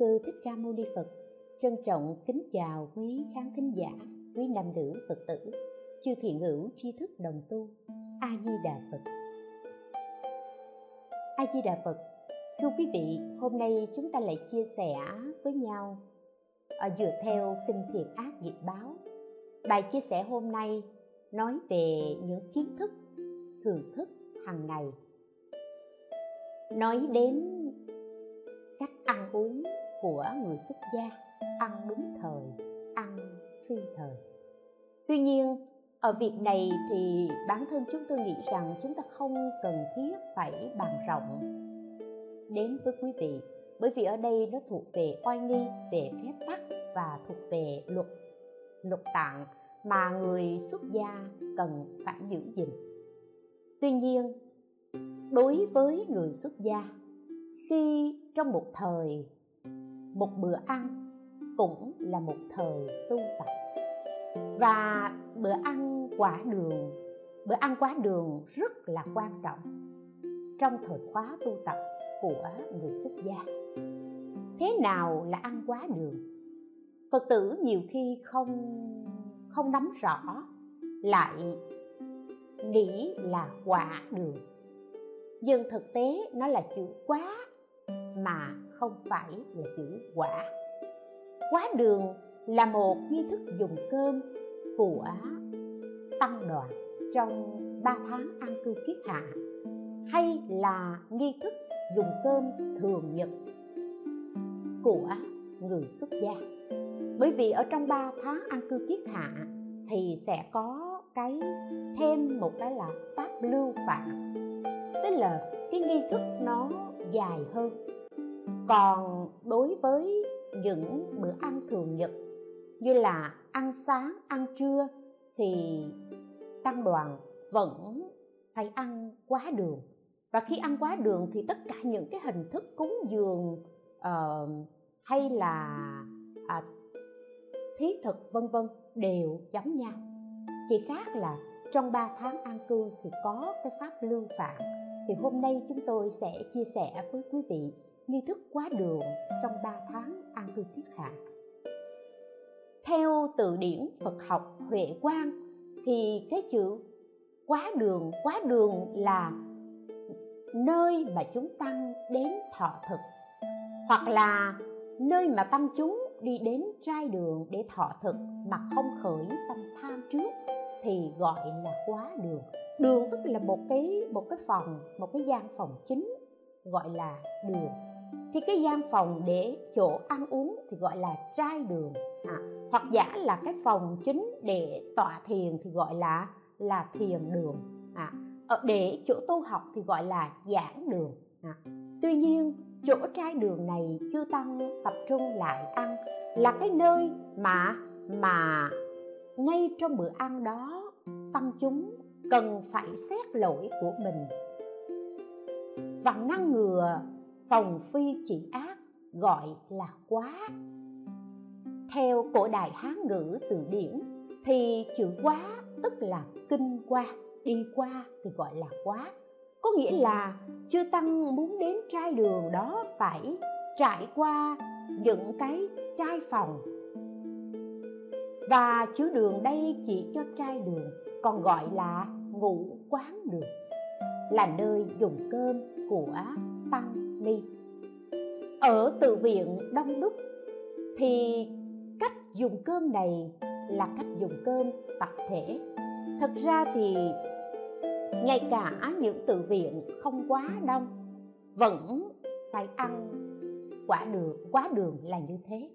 Sư Thích Ca Mâu Ni Phật. Trân trọng kính chào quý khán thính giả, quý nam nữ Phật tử, chư thiện hữu tri thức đồng tu. A Di Đà Phật. A Di Đà Phật. Thưa quý vị, hôm nay chúng ta lại chia sẻ với nhau ở dựa theo kinh thiện ác nghiệp báo. Bài chia sẻ hôm nay nói về những kiến thức, thường thức hàng ngày. Nói đến cách ăn uống của người xuất gia, ăn đúng thời, ăn phi thời. Tuy nhiên, ở việc này thì bản thân chúng tôi nghĩ rằng chúng ta không cần thiết phải bàn rộng. Đến với quý vị, bởi vì ở đây nó thuộc về oai nghi, về phép tắc và thuộc về luật luật tạng mà người xuất gia cần phải giữ gìn. Tuy nhiên, đối với người xuất gia, khi trong một thời một bữa ăn cũng là một thời tu tập. Và bữa ăn quả đường, bữa ăn quá đường rất là quan trọng trong thời khóa tu tập của người xuất gia. Thế nào là ăn quá đường? Phật tử nhiều khi không không nắm rõ, lại nghĩ là quả đường. Nhưng thực tế nó là chữ quá mà không phải là chữ quả. Quá đường là một nghi thức dùng cơm của tăng đoàn trong ba tháng an cư kiết hạ, hay là nghi thức dùng cơm thường nhật của người xuất gia. Bởi vì ở trong 3 tháng an cư kiết hạ thì sẽ có cái thêm một cái là pháp lưu phạm, tức là cái nghi thức nó dài hơn còn đối với những bữa ăn thường nhật như là ăn sáng ăn trưa thì tăng đoàn vẫn phải ăn quá đường. Và khi ăn quá đường thì tất cả những cái hình thức cúng dường uh, hay là uh, thí thực vân vân đều giống nhau. Chỉ khác là trong 3 tháng an cư thì có cái pháp lưu phạm. Thì hôm nay chúng tôi sẽ chia sẻ với quý vị nghi thức quá đường trong 3 tháng an cư thiết hạ. Theo từ điển Phật học Huệ Quang thì cái chữ quá đường, quá đường là nơi mà chúng tăng đến thọ thực hoặc là nơi mà tăng chúng đi đến trai đường để thọ thực mà không khởi tâm tham trước thì gọi là quá đường đường tức là một cái một cái phòng một cái gian phòng chính gọi là đường thì cái gian phòng để chỗ ăn uống thì gọi là trai đường à, hoặc giả là cái phòng chính để tọa thiền thì gọi là là thiền đường à, ờ, để chỗ tu học thì gọi là giảng đường à. tuy nhiên chỗ trai đường này chưa tăng tập trung lại ăn là cái nơi mà mà ngay trong bữa ăn đó tăng chúng cần phải xét lỗi của mình và ngăn ngừa phòng phi chỉ ác gọi là quá. Theo cổ đại hán ngữ từ điển, thì chữ quá tức là kinh qua, đi qua thì gọi là quá. Có nghĩa là chư tăng muốn đến trai đường đó phải trải qua những cái trai phòng. Và chữ đường đây chỉ cho trai đường, còn gọi là ngũ quán đường, là nơi dùng cơm của tăng ni ở tự viện đông đúc thì cách dùng cơm này là cách dùng cơm tập thể. Thật ra thì ngay cả những tự viện không quá đông, vẫn phải ăn quả đường, quá đường là như thế.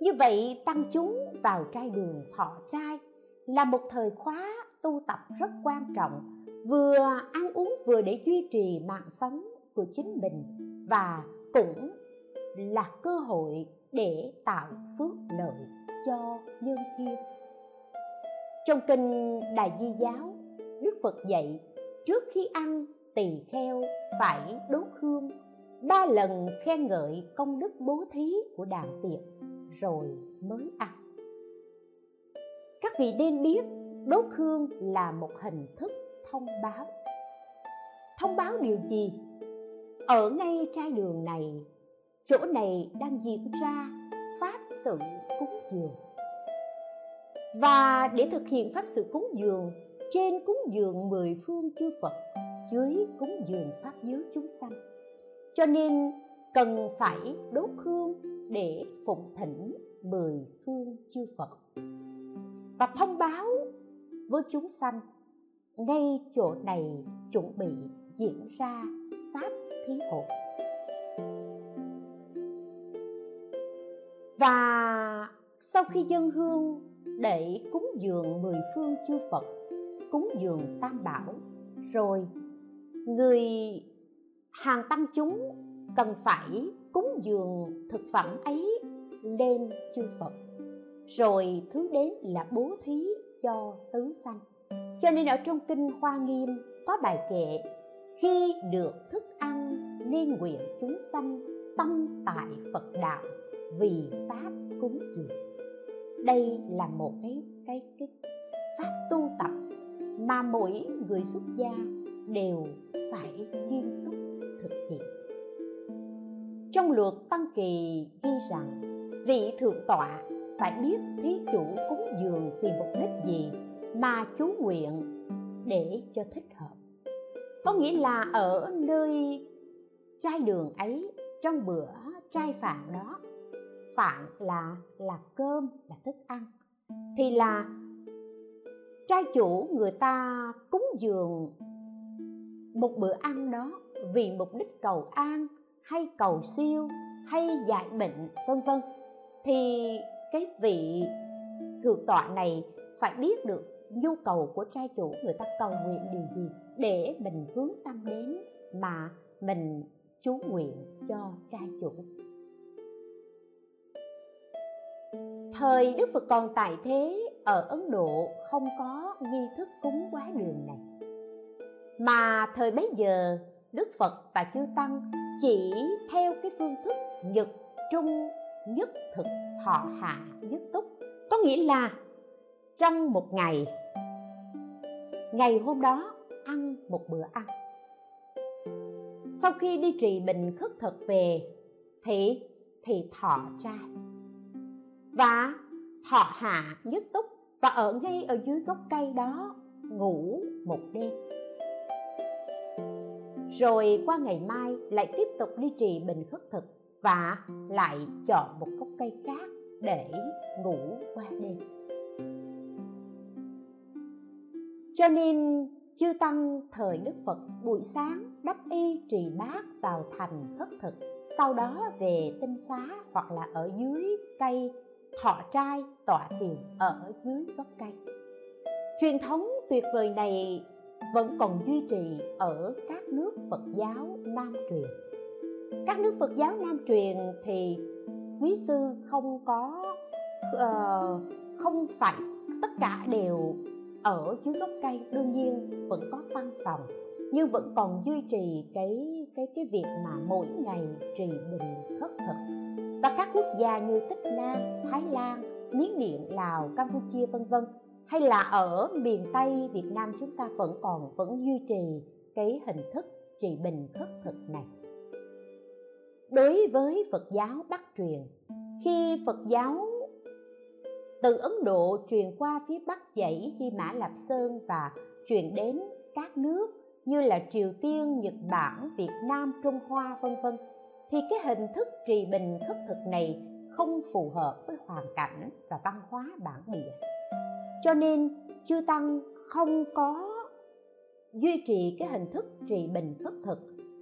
Như vậy tăng chúng vào trai đường thọ trai là một thời khóa tu tập rất quan trọng, vừa ăn uống vừa để duy trì mạng sống của chính mình và cũng là cơ hội để tạo phước lợi cho nhân thiên. Trong kinh đại di giáo, đức phật dạy, trước khi ăn tỳ kheo phải đốt hương, ba lần khen ngợi công đức bố thí của đàn tiệc rồi mới ăn. Các vị nên biết, đốt hương là một hình thức thông báo. Thông báo điều gì? Ở ngay trai đường này, chỗ này đang diễn ra pháp sự cúng dường. Và để thực hiện pháp sự cúng dường, trên cúng dường mười phương chư Phật, dưới cúng dường pháp giới chúng sanh. Cho nên cần phải đốt hương để phụng thỉnh mười phương chư Phật. Và thông báo với chúng sanh, ngay chỗ này chuẩn bị diễn ra pháp thí hộ. Và sau khi dân hương để cúng dường mười phương chư Phật, cúng dường tam bảo, rồi người hàng tăng chúng cần phải cúng dường thực phẩm ấy lên chư Phật. Rồi thứ đến là bố thí cho tứ sanh. Cho nên ở trong kinh hoa nghiêm có bài kệ, khi được thức ăn nên nguyện chúng sanh tâm tại phật đạo vì pháp cúng dường. Đây là một cái cái cái pháp tu tập mà mỗi người xuất gia đều phải nghiêm túc thực hiện. Trong luật tăng kỳ ghi rằng, vị thượng tọa phải biết thí chủ cúng dường vì mục đích gì mà chú nguyện để cho thích hợp. Có nghĩa là ở nơi trai đường ấy, trong bữa trai phạn đó phạn là là cơm, là thức ăn. Thì là trai chủ người ta cúng dường một bữa ăn đó vì mục đích cầu an hay cầu siêu hay giải bệnh, vân vân. Thì cái vị thượng tọa này phải biết được nhu cầu của trai chủ người ta cầu nguyện điều gì để mình hướng tâm đến mà mình chú nguyện cho gia chủ. Thời đức phật còn tại thế, ở ấn độ không có nghi thức cúng quá đường này. Mà thời bấy giờ, đức phật và chư tăng chỉ theo cái phương thức nhật trung, nhất thực họ hạ, nhất túc. Có nghĩa là trong một ngày ngày hôm đó ăn một bữa ăn sau khi đi trì bình khất thực về, thì thì thọ trai. Và thọ hạ nhất túc, và ở ngay ở dưới gốc cây đó ngủ một đêm. Rồi qua ngày mai lại tiếp tục đi trì bình khất thực và lại chọn một gốc cây khác để ngủ qua đêm. Cho nên chư tăng thời đức phật buổi sáng đắp y trì bát vào thành khất thực sau đó về tinh xá hoặc là ở dưới cây thọ trai tọa thiền ở dưới gốc cây. Truyền thống tuyệt vời này vẫn còn duy trì ở các nước phật giáo nam truyền. Các nước phật giáo nam truyền thì quý sư không có uh, không phải tất cả đều ở dưới gốc cây đương nhiên vẫn có tăng phòng, nhưng vẫn còn duy trì cái cái cái việc mà mỗi ngày trì bình khất thực. Và các quốc gia như tích lan, thái lan, miến điện, lào, campuchia, vân vân, hay là ở miền tây việt nam chúng ta vẫn còn, vẫn duy trì cái hình thức trì bình khất thực này. Đối với phật giáo bắc truyền, khi phật giáo từ ấn độ truyền qua phía bắc dãy hy mã lạp sơn và truyền đến các nước như là triều tiên, nhật bản, việt nam, trung hoa, vân vân. Thì cái hình thức trì bình khất thực này không phù hợp với hoàn cảnh và văn hóa bản địa. Cho nên chư tăng không có duy trì cái hình thức trì bình khất thực,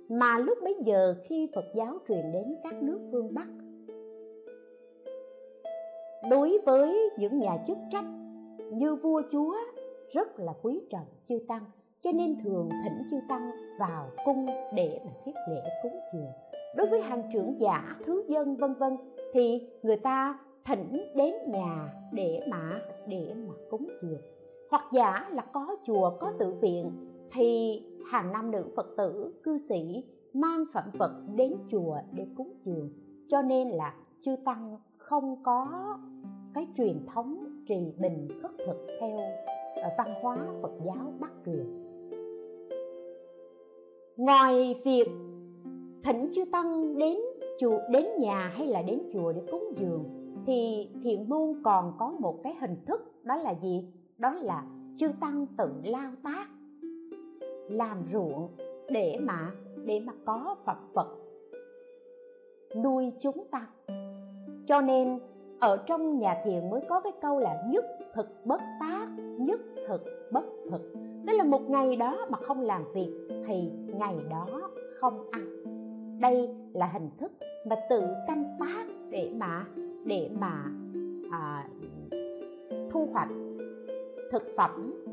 mà lúc bấy giờ khi phật giáo truyền đến các nước phương bắc đối với những nhà chức trách, như vua chúa rất là quý trọng chư tăng, cho nên thường thỉnh chư tăng vào cung để mà thiết lễ cúng dường. Đối với hàng trưởng giả, thứ dân, vân vân, thì người ta thỉnh đến nhà để mà để mà cúng dường. Hoặc giả là có chùa, có tự viện, thì hàng nam nữ phật tử, cư sĩ mang phẩm vật đến chùa để cúng dường. Cho nên là chư tăng không có cái truyền thống trì bình khất thực theo ờ, văn hóa phật giáo bắc truyền. Ngoài việc thỉnh chư tăng đến chùa, đến nhà hay là đến chùa để cúng dường, thì thiện môn còn có một cái hình thức, đó là gì? Đó là chư tăng tự lao tác, làm ruộng để mà để mà có phật vật nuôi chúng ta cho nên ở trong nhà thiền mới có cái câu là nhất thực bất tác nhất thực bất thực tức là một ngày đó mà không làm việc thì ngày đó không ăn. Đây là hình thức mà tự canh tác để mà để mà à, thu hoạch thực phẩm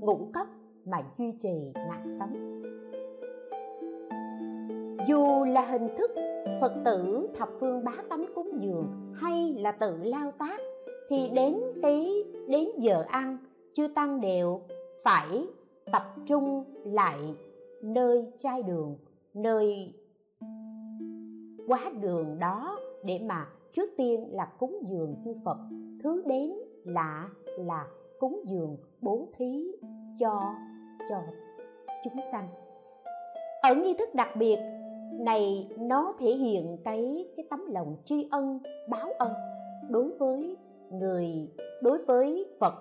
ngũ cốc mà duy trì mạng sống. Dù là hình thức phật tử thập phương bá tánh cúng dường hay là tự lao tác thì đến cái, đến giờ ăn chưa tăng đều, phải tập trung lại nơi trai đường, nơi quá đường đó để mà trước tiên là cúng dường chư Phật, thứ đến là là cúng dường bố thí cho cho chúng sanh. Ở nghi thức đặc biệt này, nó thể hiện cái cái tấm lòng tri ân, báo ân đối với người, đối với Phật,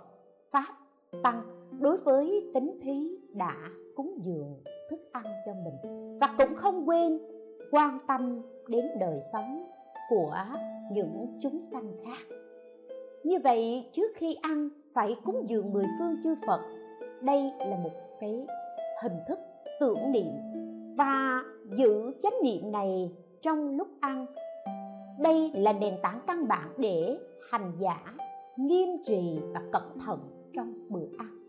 pháp, tăng, đối với tính thí đã cúng dường thức ăn cho mình. Và cũng không quên quan tâm đến đời sống của những chúng sanh khác. Như vậy, trước khi ăn, phải cúng dường mười phương chư phật. Đây là một cái hình thức tưởng niệm. Và giữ chánh niệm này trong lúc ăn. Đây là nền tảng căn bản để hành giả nghiêm trì và cẩn thận trong bữa ăn.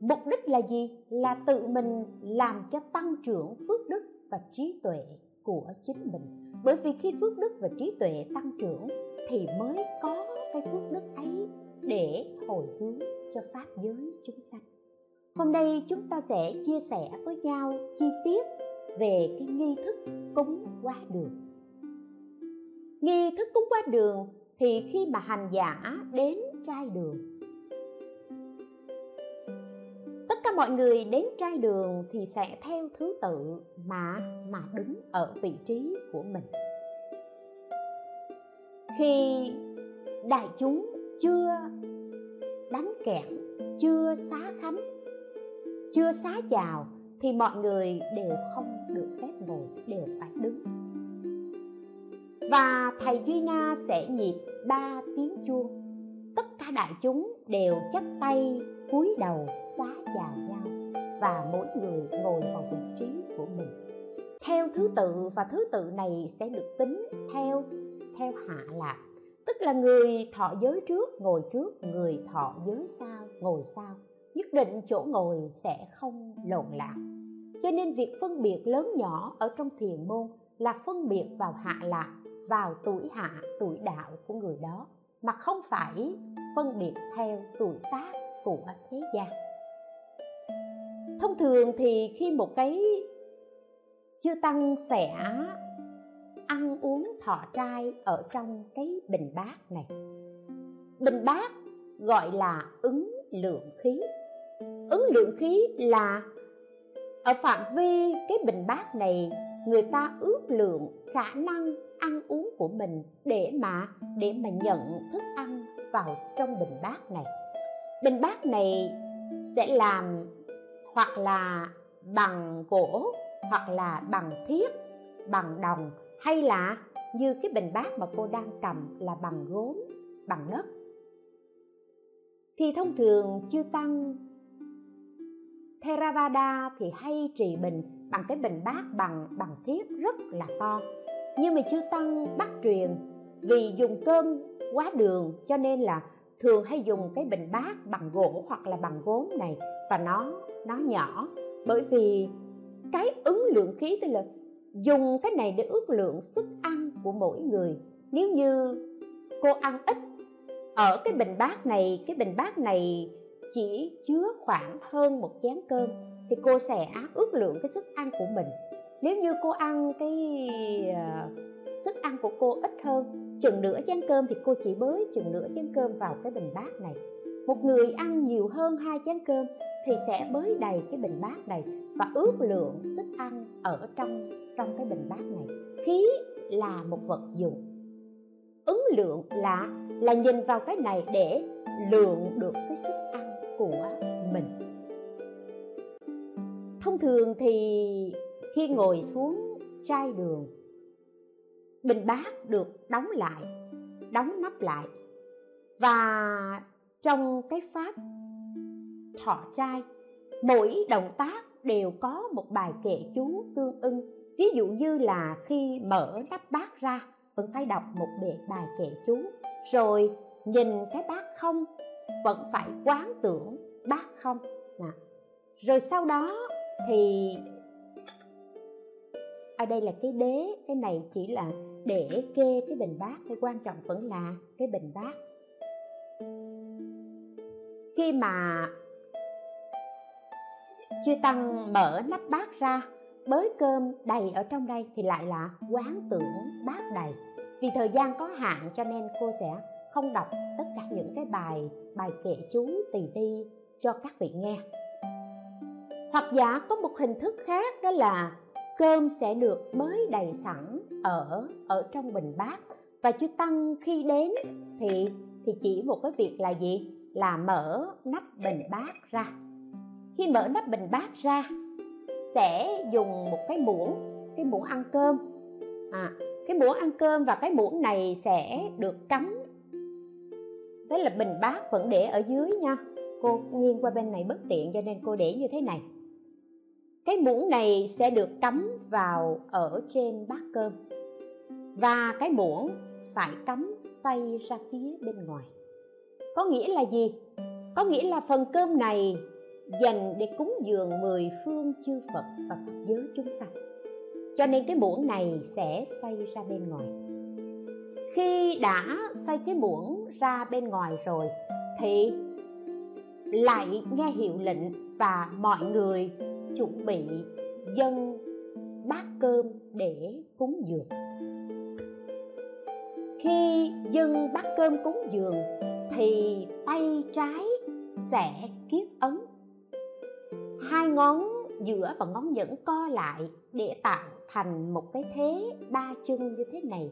Mục đích là gì? Là tự mình làm cho tăng trưởng phước đức và trí tuệ của chính mình. Bởi vì khi phước đức và trí tuệ tăng trưởng, thì mới có cái phước đức ấy để hồi hướng cho pháp giới chúng sanh. Hôm nay chúng ta sẽ chia sẻ với nhau chi tiết về cái nghi thức cúng quá đường. Nghi thức cúng quá đường thì khi mà hành giả đến trai đường, tất cả mọi người đến trai đường thì sẽ theo thứ tự mà mà đứng ở vị trí của mình. Khi đại chúng chưa đánh kẹn chưa xá khánh, chưa xá chào thì mọi người đều không được phép ngồi, đều phải đứng. Và thầy duy na sẽ nhịp ba tiếng chuông. Tất cả đại chúng đều chắp tay, cúi đầu xá chào nhau và mỗi người ngồi vào vị trí của mình. Theo thứ tự và thứ tự này sẽ được tính theo theo hạ lạc. Tức là người thọ giới trước, ngồi trước, người thọ giới sau, ngồi sau nhất định chỗ ngồi sẽ không lộn lạc. Cho nên việc phân biệt lớn nhỏ ở trong thiền môn là phân biệt vào hạ lạc, vào tuổi hạ, tuổi đạo của người đó, mà không phải phân biệt theo tuổi tác của thế gian. Thông thường thì khi một cái chư tăng sẽ ăn uống thọ trai ở trong cái bình bát này. Bình bát gọi là ứng lượng khí lượng khí là ở phạm vi cái bình bát này, người ta ước lượng khả năng ăn uống của mình để mà để mà nhận thức ăn vào trong bình bát này. Bình bát này sẽ làm hoặc là bằng gỗ, hoặc là bằng thiết bằng đồng, hay là như cái bình bát mà cô đang cầm là bằng gốm, bằng đất thì thông thường chư tăng Theravada thì hay trì bình bằng cái bình bát bằng bằng thiếp rất là to. Nhưng mà chư tăng bắt truyền vì dùng cơm quá đường cho nên là thường hay dùng cái bình bát bằng gỗ hoặc là bằng gốm này và nó nó nhỏ. Bởi vì cái ứng lượng khí tức là dùng cái này để ước lượng sức ăn của mỗi người. Nếu như cô ăn ít, ở cái bình bát này, cái bình bát này chỉ chứa khoảng hơn một chén cơm thì cô sẽ ước lượng cái sức ăn của mình. Nếu như cô ăn cái uh, sức ăn của cô ít hơn chừng nửa chén cơm thì cô chỉ bới chừng nửa chén cơm vào cái bình bát này. Một người ăn nhiều hơn hai chén cơm thì sẽ bới đầy cái bình bát này và ước lượng sức ăn ở trong trong cái bình bát này. Khí là một vật dụng. Ứng lượng là là nhìn vào cái này để lượng được cái sức ăn của mình. Thông thường thì khi ngồi xuống chai đường bình bát được, đóng lại, đóng nắp lại. Và trong cái pháp thọ trai, mỗi động tác đều có một bài kệ chú tương ưng. Ví dụ như là khi mở nắp bát ra vẫn phải đọc một bệ bài kệ chú, rồi nhìn cái bát không vẫn phải quán tưởng bát không? Nè rồi sau đó thì ở đây là cái đế, cái này chỉ là để kê cái bình bát, cái quan trọng vẫn là cái bình bát. Khi mà chư tăng mở nắp bát ra, bới cơm đầy ở trong đây thì lại là quán tưởng bát đầy. Vì thời gian có hạn cho nên cô sẽ không đọc tất cả những cái bài bài kệ chú tỳ ti cho các vị nghe. Hoặc giả có một hình thức khác đó là cơm sẽ được mới đầy sẵn ở ở trong bình bát. Và chư tăng khi đến thì thì chỉ một cái việc là gì? Là mở nắp bình bát ra. Khi mở nắp bình bát ra sẽ dùng một cái muỗng cái muỗng ăn cơm. À, cái muỗng ăn cơm và cái muỗng này sẽ được cắm thế là bình bát vẫn để ở dưới nha. Cô nghiêng qua bên này bất tiện cho nên cô để như thế này. Cái muỗng này sẽ được cắm vào ở trên bát cơm. Và cái muỗng phải cắm xoay ra phía bên ngoài. Có nghĩa là gì? Có nghĩa là phần cơm này dành để cúng dường mười phương chư Phật và Phật giới chúng sanh. Cho nên cái muỗng này sẽ xoay ra bên ngoài khi đã xây cái muỗng ra bên ngoài rồi, thì lại nghe hiệu lệnh và mọi người chuẩn bị dân bát cơm để cúng dường. Khi dân bát cơm cúng dường, thì tay trái sẽ kiết ấn. Hai ngón giữa và ngón nhẫn co lại để tạo thành một cái thế ba chân như thế này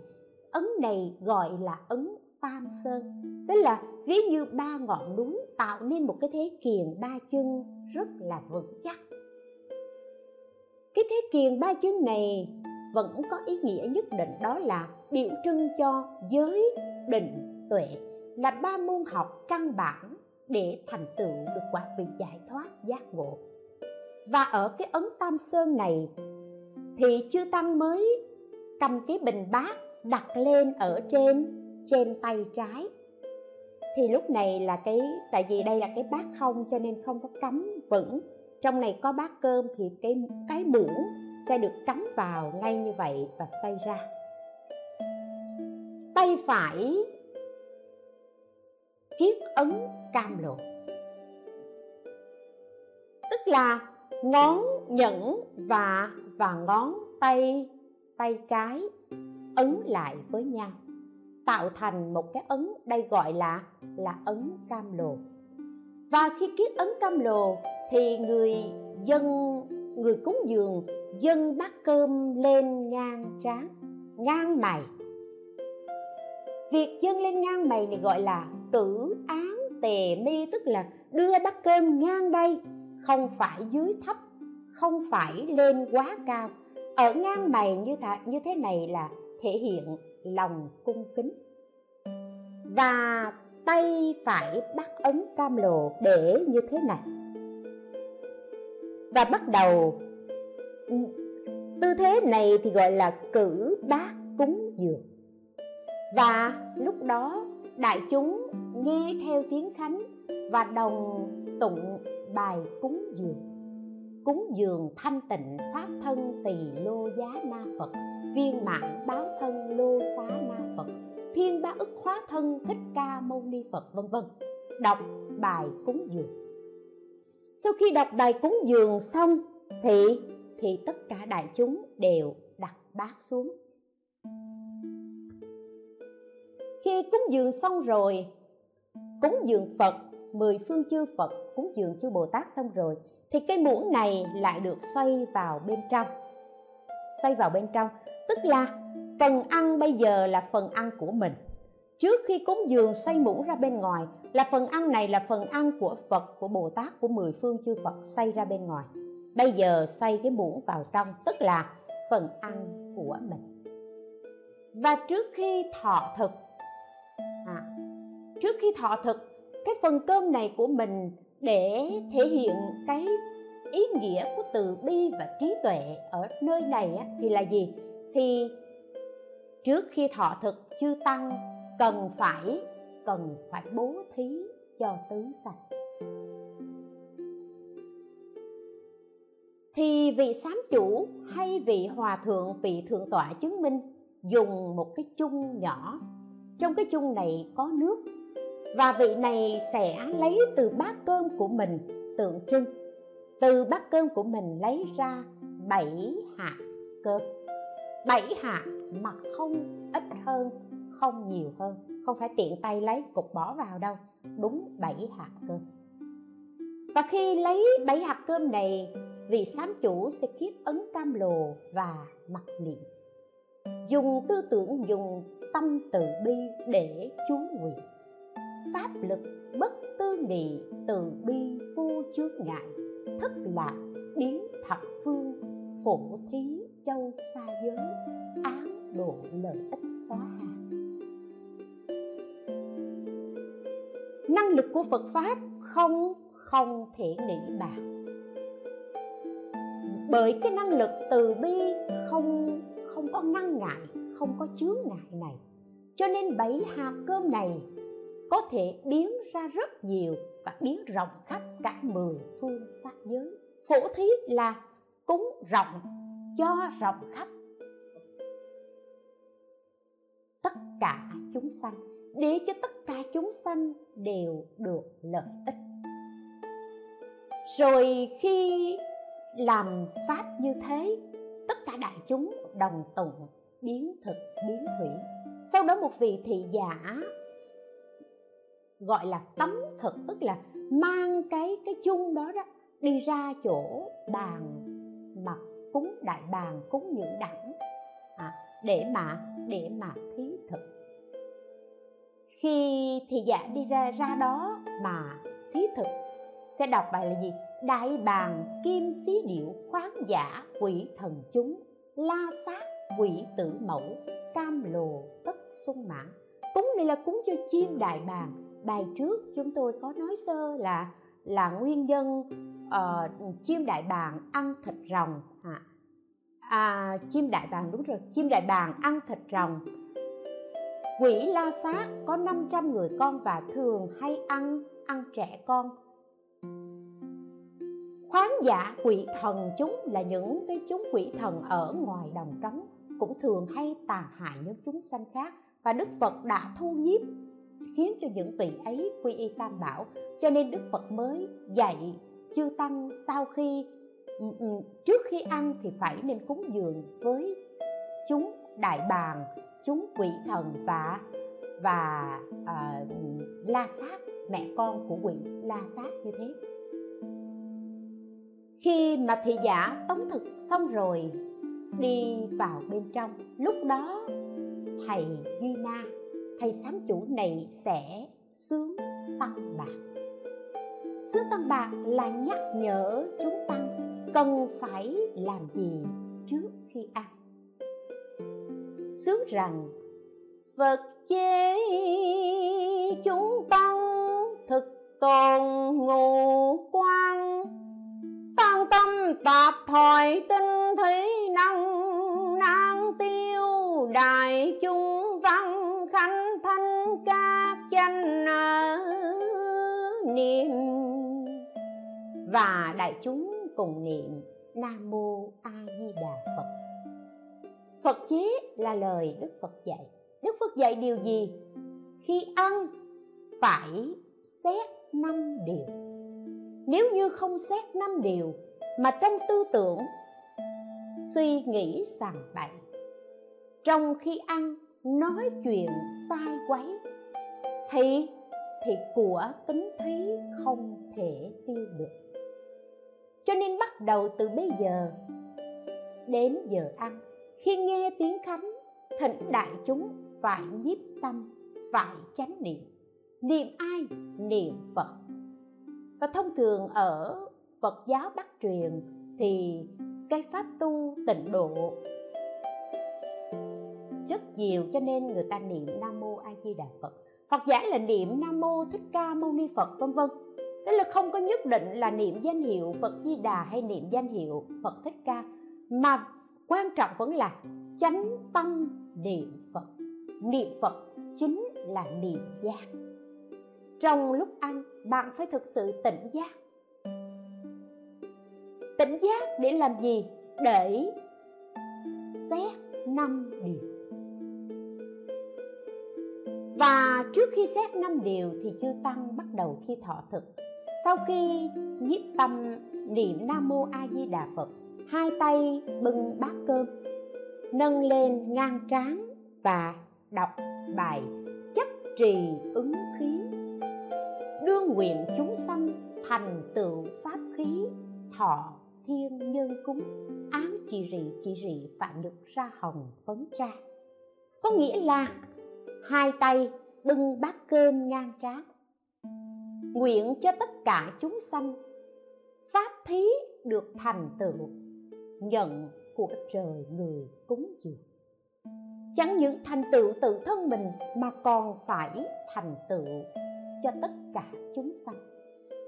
ấn này gọi là ấn tam sơn. Tức là ví như ba ngọn núi tạo nên một cái thế kiền ba chân rất là vững chắc. Cái thế kiền ba chân này vẫn có ý nghĩa nhất định đó là biểu trưng cho giới, định, tuệ là ba môn học căn bản để thành tựu được quả vị giải thoát giác ngộ. Và ở cái ấn tam sơn này thì chư tăng mới cầm cái bình bát đặt lên ở trên trên tay trái. Thì lúc này là cái, tại vì đây là cái bát không cho nên không có cắm vững. Trong này có bát cơm thì cái cái muỗng sẽ được cắm vào ngay như vậy và xoay ra. Tay phải, kiết ấn cam lộ tức là ngón nhẫn và và ngón tay tay cái ấn lại với nhau tạo thành một cái ấn đây gọi là là ấn cam lồ. Và khi kiết ấn cam lồ thì người dân người cúng dường dân bát cơm lên ngang trán ngang mày. Việc dân lên ngang mày này gọi là tử án tề mi tức là đưa bát cơm ngang đây không phải dưới thấp không phải lên quá cao. Ở ngang mày như thế, như thế này là thể hiện lòng cung kính. Và tay phải bắt ấn cam lồ để như thế này. Và bắt đầu, tư thế này thì gọi là cử bát cúng dường. Và lúc đó, đại chúng nghe theo tiếng khánh và đồng tụng bài cúng dường cúng dường thanh tịnh pháp thân tỳ lô giá na phật, viên mãn báo thân lô xá na phật, thiên ba ức hóa thân thích ca mâu ni phật, vân vân. Đọc bài cúng dường. Sau khi đọc bài cúng dường xong thì thì tất cả đại chúng đều đặt bát xuống. Khi cúng dường xong rồi, cúng dường phật, mười phương chư phật, cúng dường chư bồ tát xong rồi thì cái muỗng này lại được xoay vào bên trong. Xoay vào bên trong tức là phần ăn bây giờ là phần ăn của mình. Trước khi cúng dường xoay muỗng ra bên ngoài là phần ăn này là phần ăn của phật của bồ tát của mười phương chư phật xoay ra bên ngoài. Bây giờ xoay cái muỗng vào trong tức là phần ăn của mình. Và trước khi thọ thực à, trước khi thọ thực cái phần cơm này của mình để thể hiện cái ý nghĩa của từ bi và trí tuệ ở nơi này thì là gì thì trước khi thọ thực chư tăng, cần phải cần phải bố thí cho tứ sạch. thì vị sám chủ hay vị hòa thượng, vị thượng tọa chứng minh dùng một cái chung nhỏ trong cái chung này có nước và vị này sẽ lấy từ bát cơm của mình, tượng trưng. Từ bát cơm của mình lấy ra bảy hạt cơm. Bảy hạt mà không ít hơn, không nhiều hơn. Không phải tiện tay lấy, cục bỏ vào đâu. Đúng bảy hạt cơm. Và khi lấy bảy hạt cơm này, vị sám chủ sẽ kiết ấn cam lồ và mặc niệm. Dùng tư tưởng, dùng tâm từ bi để chú nguyện pháp lực bất tư nghị từ bi vô chướng ngại, thất lạc biến thập phương, phổ thí châu xa giới án độ lợi ích hóa hà. Năng lực của phật pháp không không thể nghĩ bàn. Bởi cái năng lực từ bi không không có ngăn ngại, không có chướng ngại này. Cho nên bảy hạt cơm này có thể biến ra rất nhiều và biến rộng khắp cả mười phương pháp giới. Phổ thí là cúng rộng, cho rộng khắp tất cả chúng sanh, để cho tất cả chúng sanh đều được lợi ích. Rồi khi làm pháp như thế, tất cả đại chúng đồng tụng, biến thực, biến thủy sau đó một vị thị giả gọi là tấm thực tức là mang cái cái chung đó đó đi ra chỗ bàn mặt cúng đại bàn cúng những đẳng à, để mà để mà thí thực. Khi thì giả đi ra ra đó mà thí thực sẽ đọc bài là gì? Đại bàn kim xí điệu khoáng giả quỷ thần chúng la sát quỷ tử mẫu cam lồ tất sung mãn. Cúng này là cúng cho chim đại bàng bài trước chúng tôi có nói sơ là là nguyên nhân uh, ờ, chim đại bàng ăn thịt rồng à, à, chim đại bàng đúng rồi chim đại bàng ăn thịt rồng. Quỷ la sát có 500 người con và thường hay ăn ăn trẻ con. Khoáng giả quỷ thần chúng là những cái chúng quỷ thần ở ngoài đồng trống cũng thường hay tàn hại những chúng sanh khác. Và đức phật đã thu nhiếp khiến cho những vị ấy quy y tam bảo. Cho nên đức phật mới dạy chư tăng sau khi ừ, ừ, trước khi ăn thì phải nên cúng dường với chúng đại bàng chúng quỷ thần và và à, la sát mẹ con của quỷ la sát như thế. Khi mà thị giả tống thực xong rồi đi vào bên trong lúc đó thầy duy na thầy sám chủ này sẽ sướng tăng bạc. Sướng tăng bạc là nhắc nhở chúng tăng cần phải làm gì trước khi ăn. Sướng rằng, phật chế chúng tăng thực tồn ngụ quan. Tăng tâm tạp thoại tinh thí năng năng tiêu đại chúng sanh niệm và đại chúng cùng niệm nam mô a di đà phật. Phật chế là lời đức phật dạy. Đức phật dạy điều gì? Khi ăn, phải xét năm điều. Nếu như không xét năm điều mà trong tư tưởng, suy nghĩ sàng bậy. Trong khi ăn, nói chuyện sai quấy thì thì của tính thí không thể tiêu được. Cho nên bắt đầu từ bây giờ đến giờ ăn. Khi nghe tiếng khánh, thỉnh đại chúng phải nhiếp tâm, phải chánh niệm. Niệm ai? Niệm phật. Và thông thường ở phật giáo bắc truyền thì cái pháp tu tịnh độ rất nhiều, cho nên người ta niệm nam mô a di đà phật hoặc giả là niệm nam mô thích ca mâu ni phật, vân vân. Tức là không có nhất định là niệm danh hiệu phật di đà hay niệm danh hiệu phật thích ca. Mà quan trọng vẫn là chánh tâm niệm phật. Niệm phật chính là niệm giác. Trong lúc ăn, bạn phải thực sự tỉnh giác. Tỉnh giác để làm gì? Để xét năm điều và trước khi xét năm điều thì chư tăng bắt đầu khi thọ thực. Sau khi nhiếp tâm niệm nam mô a di đà phật, hai tay bưng bát cơm, nâng lên ngang trán và đọc bài chấp trì ứng khí. Đương nguyện chúng sanh thành tựu pháp khí, thọ thiên nhân cúng, ám chỉ rị chỉ rị phạm được ra hồng phấn tra. Có nghĩa là hai tay bưng bát cơm ngang trán. Nguyện cho tất cả chúng sanh pháp thí được thành tựu, nhận của trời người cúng dường. Chẳng những thành tựu tự thân mình mà còn phải thành tựu cho tất cả chúng sanh.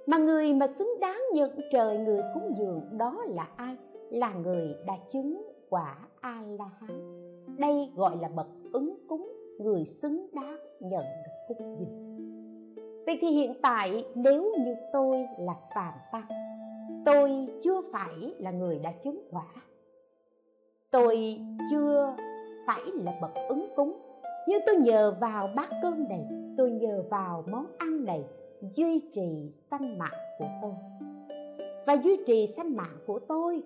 Mà người mà xứng đáng nhận trời người cúng dường đó là ai? Là người đã chứng quả a la hán đây gọi là bậc ứng cúng người xứng đáng nhận được phúc dường vậy thì hiện tại nếu như tôi là phàm tăng, tôi chưa phải là người đã chứng quả. Tôi chưa phải là bậc ứng cúng. Nhưng tôi nhờ vào bát cơm này, tôi nhờ vào món ăn này duy trì sanh mạng của tôi. Và duy trì sanh mạng của tôi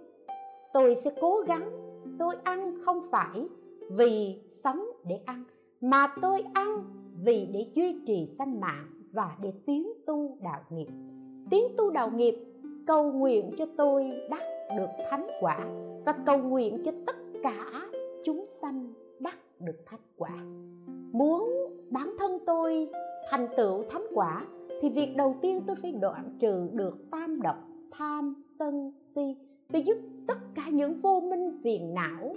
tôi sẽ cố gắng tôi ăn không phải vì sống để ăn mà tôi ăn vì để duy trì sanh mạng và để tiến tu đạo nghiệp. Tiến tu đạo nghiệp, cầu nguyện cho tôi đắc được thánh quả và cầu nguyện cho tất cả chúng sanh đắc được thánh quả. Muốn bản thân tôi thành tựu thánh quả, thì việc đầu tiên tôi phải đoạn trừ được tam độc, tham, sân, si, phải giúp tất cả những vô minh phiền não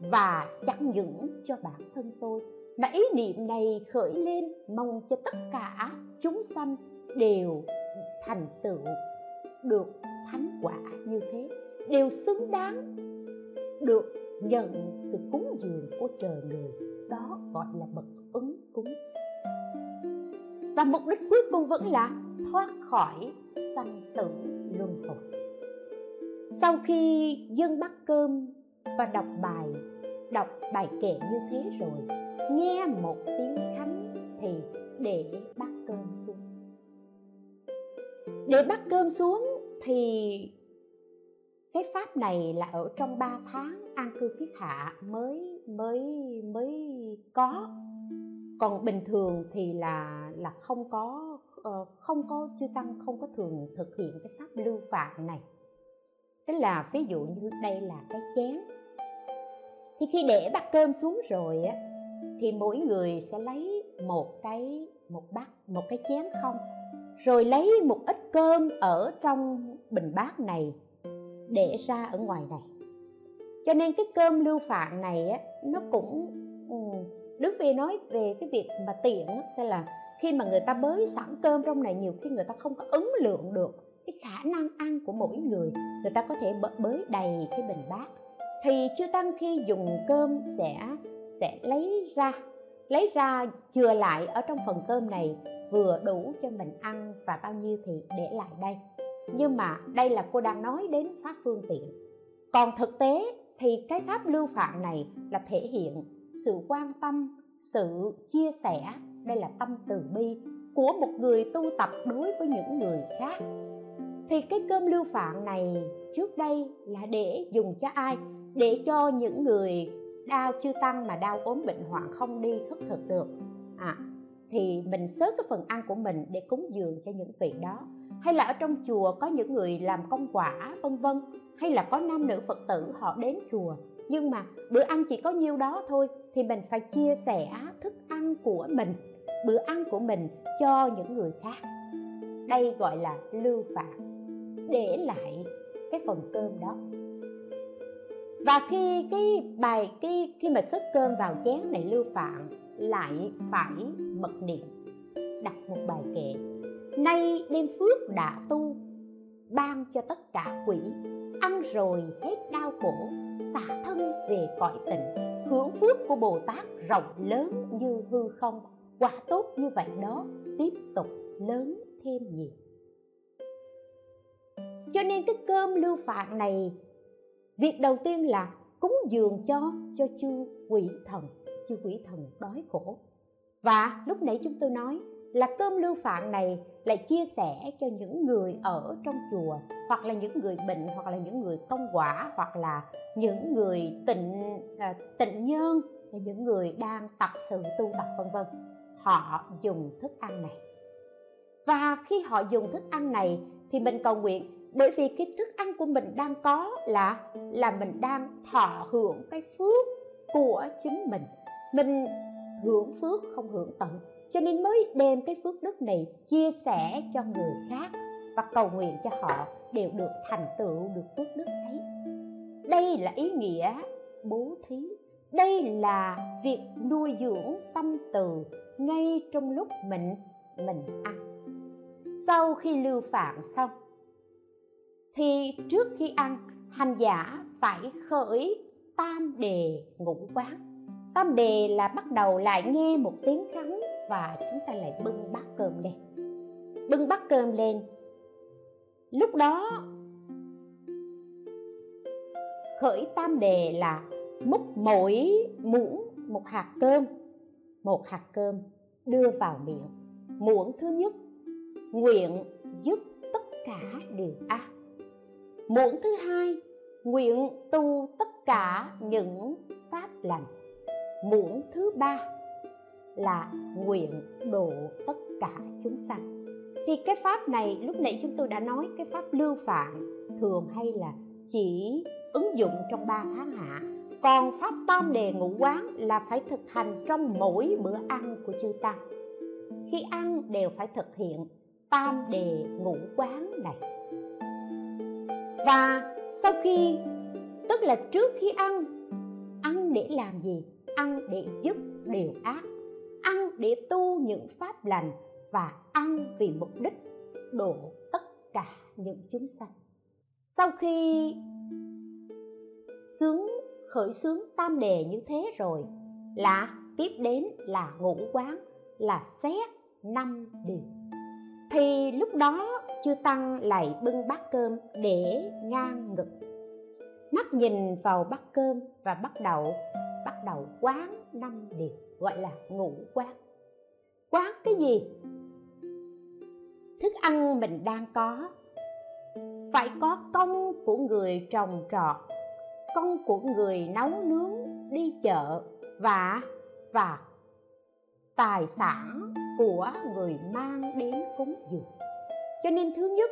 và chẳng những cho bản thân tôi. Mà ý niệm này khởi lên, mong cho tất cả chúng sanh đều thành tựu được thánh quả như thế, đều xứng đáng được nhận sự cúng dường của trời người. Đó gọi là bậc ứng cúng. Và mục đích cuối cùng vẫn là thoát khỏi sanh tử luân hồi. Sau khi dân bắt cơm và đọc bài. Đọc bài kệ như thế rồi, nghe một tiếng khánh thì để bắt cơm xuống. Để bắt cơm xuống thì cái pháp này là ở trong 3 tháng an cư kiết hạ mới mới mới có. Còn bình thường thì là là không có ờ, không có chư tăng, không có thường thực hiện cái pháp lưu phạm này tức là ví dụ như đây là cái chén. Thì khi để bát cơm xuống rồi á, thì mỗi người sẽ lấy một cái, một bát, một cái chén không? Rồi lấy một ít cơm ở trong bình bát này để ra ở ngoài này. Cho nên cái cơm lưu phạm này á, nó cũng ừ, đức về nói về cái việc mà tiện tức là khi mà người ta bới sẵn cơm trong này, nhiều khi người ta không có ứng lượng được cái khả năng ăn của mỗi người người ta có thể bới đầy cái bình bát. Thì chưa tăng khi dùng cơm sẽ sẽ lấy ra lấy ra chừa lại ở trong phần cơm này, vừa đủ cho mình ăn và bao nhiêu thì để lại đây. Nhưng mà đây là cô đang nói đến pháp phương tiện. Còn thực tế thì cái pháp lưu phạm này là thể hiện sự quan tâm, sự chia sẻ, đây là tâm từ bi của một người tu tập đối với những người khác thì cái cơm lưu phạm này trước đây là để dùng cho ai? Để cho những người đau chưa tăng mà đau ốm bệnh hoạn không đi thức thực được. À, thì mình sớt cái phần ăn của mình để cúng dường cho những vị đó. Hay là ở trong chùa có những người làm công quả vân vân. Hay là có nam nữ phật tử họ đến chùa. Nhưng mà bữa ăn chỉ có nhiêu đó thôi thì mình phải chia sẻ thức ăn của mình bữa ăn của mình cho những người khác. Đây gọi là lưu phạm để lại cái phần cơm đó. Và khi cái bài, cái, khi mà xếp cơm vào chén này lưu phạm, lại phải mật niệm đặt một bài kệ. Nay đêm phước đã tu, ban cho tất cả quỷ, ăn rồi hết đau khổ, xả thân về cõi tịnh. Hưởng phước của bồ tát rộng lớn như hư không, quả tốt như vậy đó, tiếp tục lớn thêm nhiều cho nên cái cơm lưu phạn này việc đầu tiên là cúng dường cho cho chư quỷ thần chư quỷ thần đói khổ. Và lúc nãy chúng tôi nói là cơm lưu phạn này lại chia sẻ cho những người ở trong chùa hoặc là những người bệnh hoặc là những người công quả hoặc là những người tịnh à, tịnh nhân những người đang tập sự tu tập vân vân. Họ dùng thức ăn này. Và khi họ dùng thức ăn này thì mình cầu nguyện bởi vì cái thức ăn của mình đang có là là mình đang thọ hưởng cái phước của chính mình. Mình hưởng phước, không hưởng tận. Cho nên mới đem cái phước đức này chia sẻ cho người khác và cầu nguyện cho họ đều được thành tựu, được phước đức ấy. Đây là ý nghĩa bố thí. Đây là việc nuôi dưỡng tâm từ ngay trong lúc mình mình ăn. Sau khi lưu phạm xong thì trước khi ăn, hành giả phải khởi tam đề ngũ quán. Tam đề là bắt đầu lại nghe một tiếng khánh và chúng ta lại bưng bát cơm lên. Bưng bát cơm lên. Lúc đó, khởi tam đề là múc mỗi muỗng một hạt cơm. Một hạt cơm đưa vào miệng. Muỗng thứ nhất, nguyện giúp tất cả đều ăn muỗng thứ hai, nguyện tu tất cả những pháp lành. Muỗng thứ ba là nguyện độ tất cả chúng sanh. Thì cái pháp này, lúc nãy chúng tôi đã nói, cái pháp lưu phạm thường hay là chỉ ứng dụng trong 3 tháng hạ. Còn pháp tam đề ngũ quán là phải thực hành trong mỗi bữa ăn của chư tăng. Khi ăn đều phải thực hiện tam đề ngũ quán này và sau khi, tức là trước khi ăn ăn để làm gì? Ăn để giúp điều ác, ăn để tu những pháp lành và ăn vì mục đích độ tất cả những chúng sanh. Sau khi sướng, khởi sướng tam đề như thế rồi, là tiếp đến là ngũ quán, là xét năm điều thì lúc đó chư tăng lại bưng bát cơm để ngang ngực. Mắt nhìn vào bát cơm và bắt đầu bắt đầu quán năm điều, gọi là ngũ quán. Quán cái gì? Thức ăn mình đang có. Phải có công của người trồng trọt, công của người nấu nướng, đi chợ và và tài sản của người mang đến cúng dường. Cho nên thứ nhất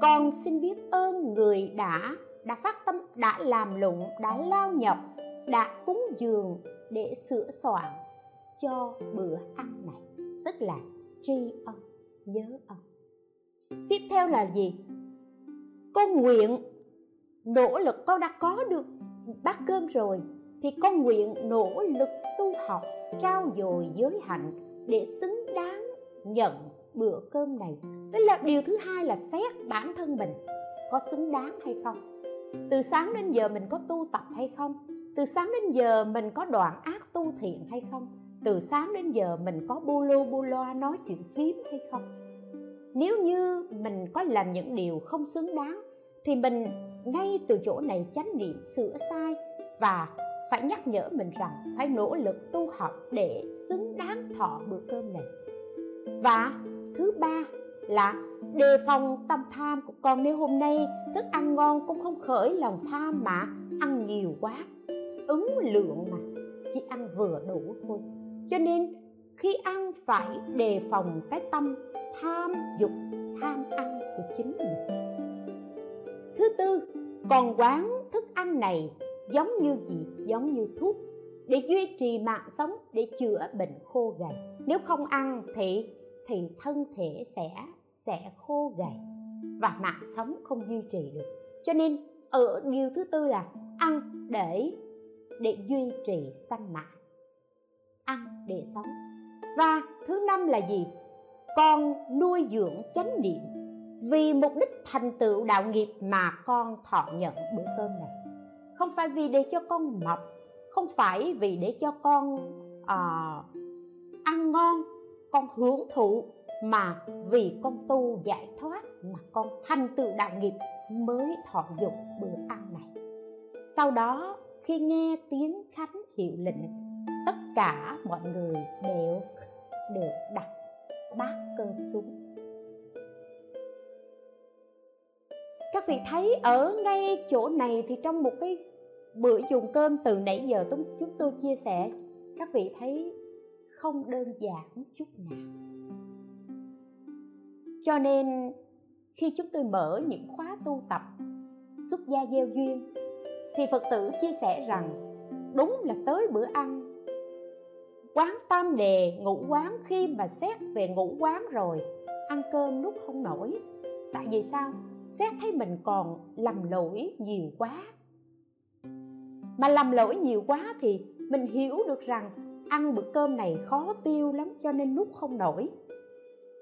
con xin biết ơn người đã đã phát tâm đã làm lụng đã lao nhập, đã cúng dường để sửa soạn cho bữa ăn này. Tức là tri ân nhớ ân. Tiếp theo là gì? Con nguyện nỗ lực con đã có được bát cơm rồi thì con nguyện nỗ lực tu học trao dồi giới hạnh để xứng đáng nhận bữa cơm này. Tức là điều thứ hai là xét bản thân mình có xứng đáng hay không. Từ sáng đến giờ mình có tu tập hay không? Từ sáng đến giờ mình có đoạn ác tu thiện hay không? Từ sáng đến giờ mình có bu lô bu loa nói chuyện phím hay không? Nếu như mình có làm những điều không xứng đáng, thì mình ngay từ chỗ này chánh niệm sửa sai và phải nhắc nhở mình rằng phải nỗ lực tu học để xứng đáng thọ bữa cơm này. Và thứ ba là đề phòng tâm tham của con. Nếu hôm nay thức ăn ngon cũng không khởi lòng tham mà ăn nhiều quá, ứng lượng mà chỉ ăn vừa đủ thôi. Cho nên khi ăn phải đề phòng cái tâm tham dục, tham ăn của chính mình. Thứ tư, còn quán thức ăn này giống như gì, giống như thuốc, để duy trì mạng sống, để chữa bệnh khô gầy. Nếu không ăn thì thì thân thể sẽ sẽ khô gầy và mạng sống không duy trì được. Cho nên, ở điều thứ tư là ăn để để duy trì sanh mạng, ăn để sống. Và thứ năm là gì? Con nuôi dưỡng chánh niệm. Vì mục đích thành tựu đạo nghiệp mà con thọ nhận bữa cơm này không phải vì để cho con mập không phải vì để cho con uh, ăn ngon con hưởng thụ mà vì con tu giải thoát mà con thành tựu đạo nghiệp mới thọ dụng bữa ăn này. Sau đó khi nghe tiếng khánh hiệu lệnh tất cả mọi người đều được đặt bát cơm xuống. Các vị thấy ở ngay chỗ này thì trong một cái bữa dùng cơm từ nãy giờ chúng tôi chia sẻ, các vị thấy không đơn giản chút nào. Cho nên, khi chúng tôi mở những khóa tu tập xuất gia gieo duyên, thì phật tử chia sẻ rằng, đúng là tới bữa ăn, quán tam đề ngủ quán, khi mà xét về ngủ quán rồi, ăn cơm lúc không nổi. Tại vì sao? Xét thấy mình còn lầm lỗi nhiều quá. Mà lầm lỗi nhiều quá thì mình hiểu được rằng ăn bữa cơm này khó tiêu lắm cho nên nuốt không nổi.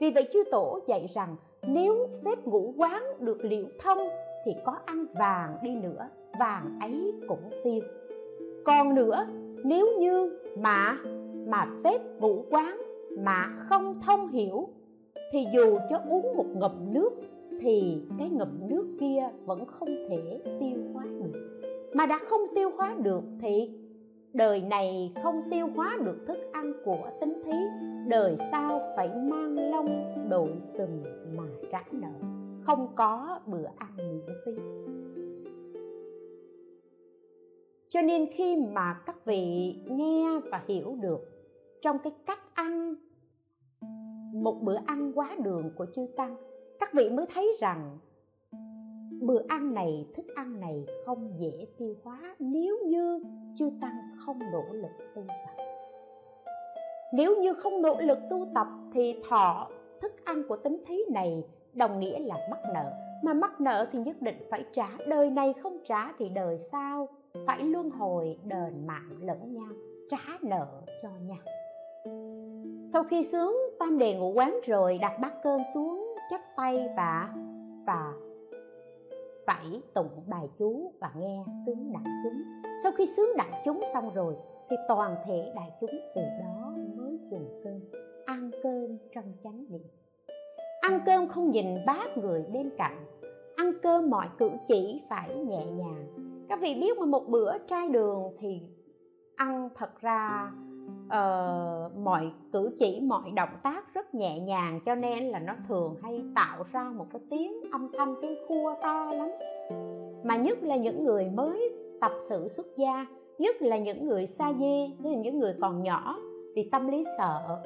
Vì vậy chư tổ dạy rằng nếu phép ngũ quán được liệu thông thì có ăn vàng đi nữa, vàng ấy cũng tiêu. Còn nữa, nếu như mà mà phép ngũ quán mà không thông hiểu thì dù cho uống một ngụm nước thì cái ngụm nước kia vẫn không thể tiêu hóa được. Mà đã không tiêu hóa được thì đời này không tiêu hóa được thức ăn của tính thí, đời sau phải mang lông đội sừng mà trả nợ không có bữa ăn miễn phí. Cho nên khi mà các vị nghe và hiểu được trong cái cách ăn, một bữa ăn quá đường của chư tăng các vị mới thấy rằng, bữa ăn này, thức ăn này không dễ tiêu hóa nếu như chư tăng không nỗ lực tu tập. Nếu như không nỗ lực tu tập thì thọ, thức ăn của tính thí này đồng nghĩa là mắc nợ. Mà mắc nợ thì nhất định phải trả. Đời này không trả thì đời sau phải luân hồi đền mạng lẫn nhau, trả nợ cho nhau. Sau khi sướng, tam đề ngũ quán rồi đặt bát cơm xuống tay và và phải tụng bài chú và nghe sướng đại chúng. Sau khi sướng đại chúng xong rồi thì toàn thể đại chúng từ đó mới dùng cơm, ăn cơm trong chánh niệm ăn cơm không nhìn bát người bên cạnh, ăn cơm mọi cử chỉ phải nhẹ nhàng. Các vị biết mà một bữa trai đường thì ăn thật ra uh, mọi cử chỉ mọi động tác rất nhẹ nhàng cho nên là nó thường hay tạo ra một cái tiếng âm thanh tiếng khua to lắm. Mà nhất là những người mới tập sự xuất gia nhất là những người sa di tức là những người còn nhỏ vì tâm lý sợ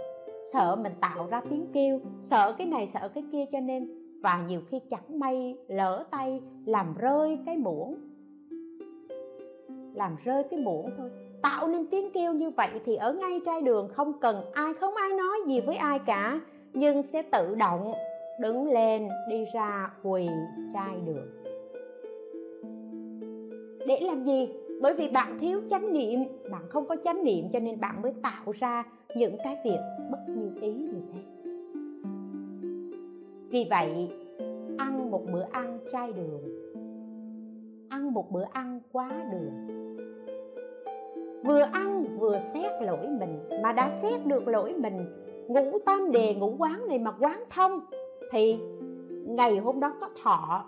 sợ mình tạo ra tiếng kêu sợ cái này sợ cái kia cho nên và nhiều khi chẳng may lỡ tay làm rơi cái muỗng làm rơi cái muỗng thôi tạo nên tiếng kêu như vậy thì ở ngay trai đường không cần ai, không ai nói gì với ai cả. Nhưng sẽ tự động đứng lên đi ra quỳ trai đường. Để làm gì? Bởi vì bạn thiếu chánh niệm. Bạn không có chánh niệm cho nên bạn mới tạo ra những cái việc bất như ý như thế. Vì vậy, ăn một bữa ăn trai đường. Ăn một bữa ăn quá đường vừa ăn vừa xét lỗi mình. Mà đã xét được lỗi mình, ngủ tam đề, ngủ quán này mà quán thông, thì ngày hôm đó có thọ.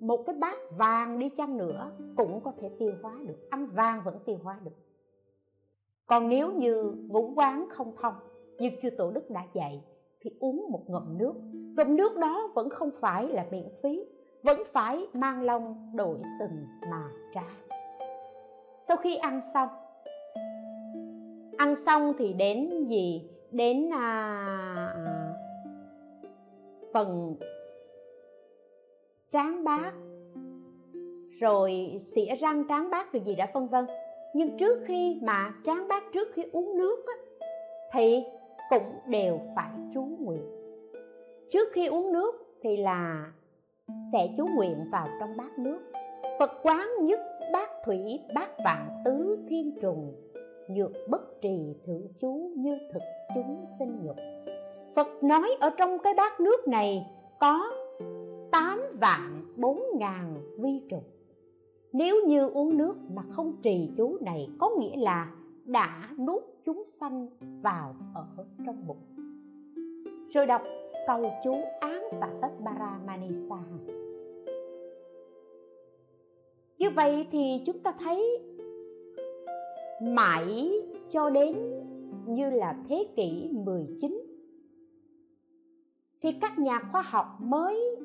Một cái bát vàng đi chăng nữa cũng có thể tiêu hóa được. Ăn vàng vẫn tiêu hóa được. Còn nếu như ngủ quán không thông, như chư tổ đức đã dạy, thì uống một ngụm nước. Ngụm nước đó vẫn không phải là miễn phí, vẫn phải mang lòng đội sừng mà trả sau khi ăn xong. Ăn xong thì đến gì? Đến à, à, phần tráng bát. Rồi xỉa răng tráng bát rồi gì đã phân vân. Nhưng trước khi mà tráng bát trước khi uống nước á, thì cũng đều phải chú nguyện. Trước khi uống nước thì là sẽ chú nguyện vào trong bát nước. Phật quán nhất bát thủy, bát vạn tứ, thiên trùng, nhược bất trì thử chú như thực chúng sinh nhục. Phật nói ở trong cái bát nước này có tám vạn bốn ngàn vi trùng. Nếu như uống nước mà không trì chú này, có nghĩa là đã nuốt chúng sanh vào ở trong bụng. Rồi đọc câu chú án và tất Baramanisa như vậy thì chúng ta thấy mãi cho đến như là thế kỷ 19 thì các nhà khoa học mới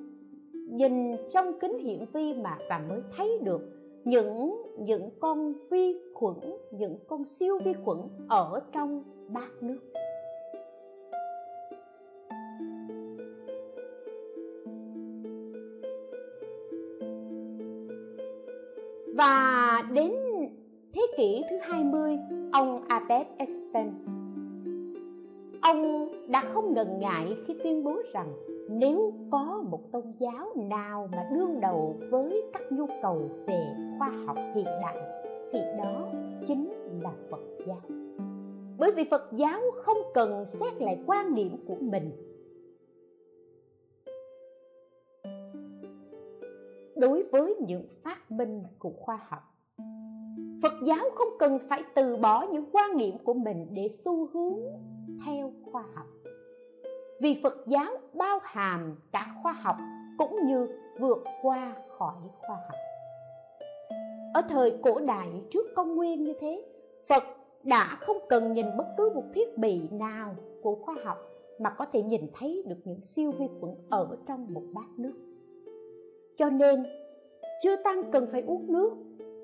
nhìn trong kính hiển vi mà và mới thấy được những những con vi khuẩn, những con siêu vi khuẩn ở trong bát nước. Và đến thế kỷ thứ 20 ông Albert Einstein. Ông đã không ngần ngại khi tuyên bố rằng nếu có một tôn giáo nào mà đương đầu với các nhu cầu về khoa học hiện đại, thì đó chính là phật giáo. Bởi vì phật giáo không cần xét lại quan điểm của mình. Đối với những phát minh của khoa học. Phật giáo không cần phải từ bỏ những quan niệm của mình để xu hướng theo khoa học. Vì phật giáo bao hàm cả khoa học cũng như vượt qua khỏi khoa học. Ở thời cổ đại trước công nguyên như thế, phật đã không cần nhìn bất cứ một thiết bị nào của khoa học mà có thể nhìn thấy được những siêu vi khuẩn ở trong một bát nước. Cho nên chưa tăng cần phải uống nước.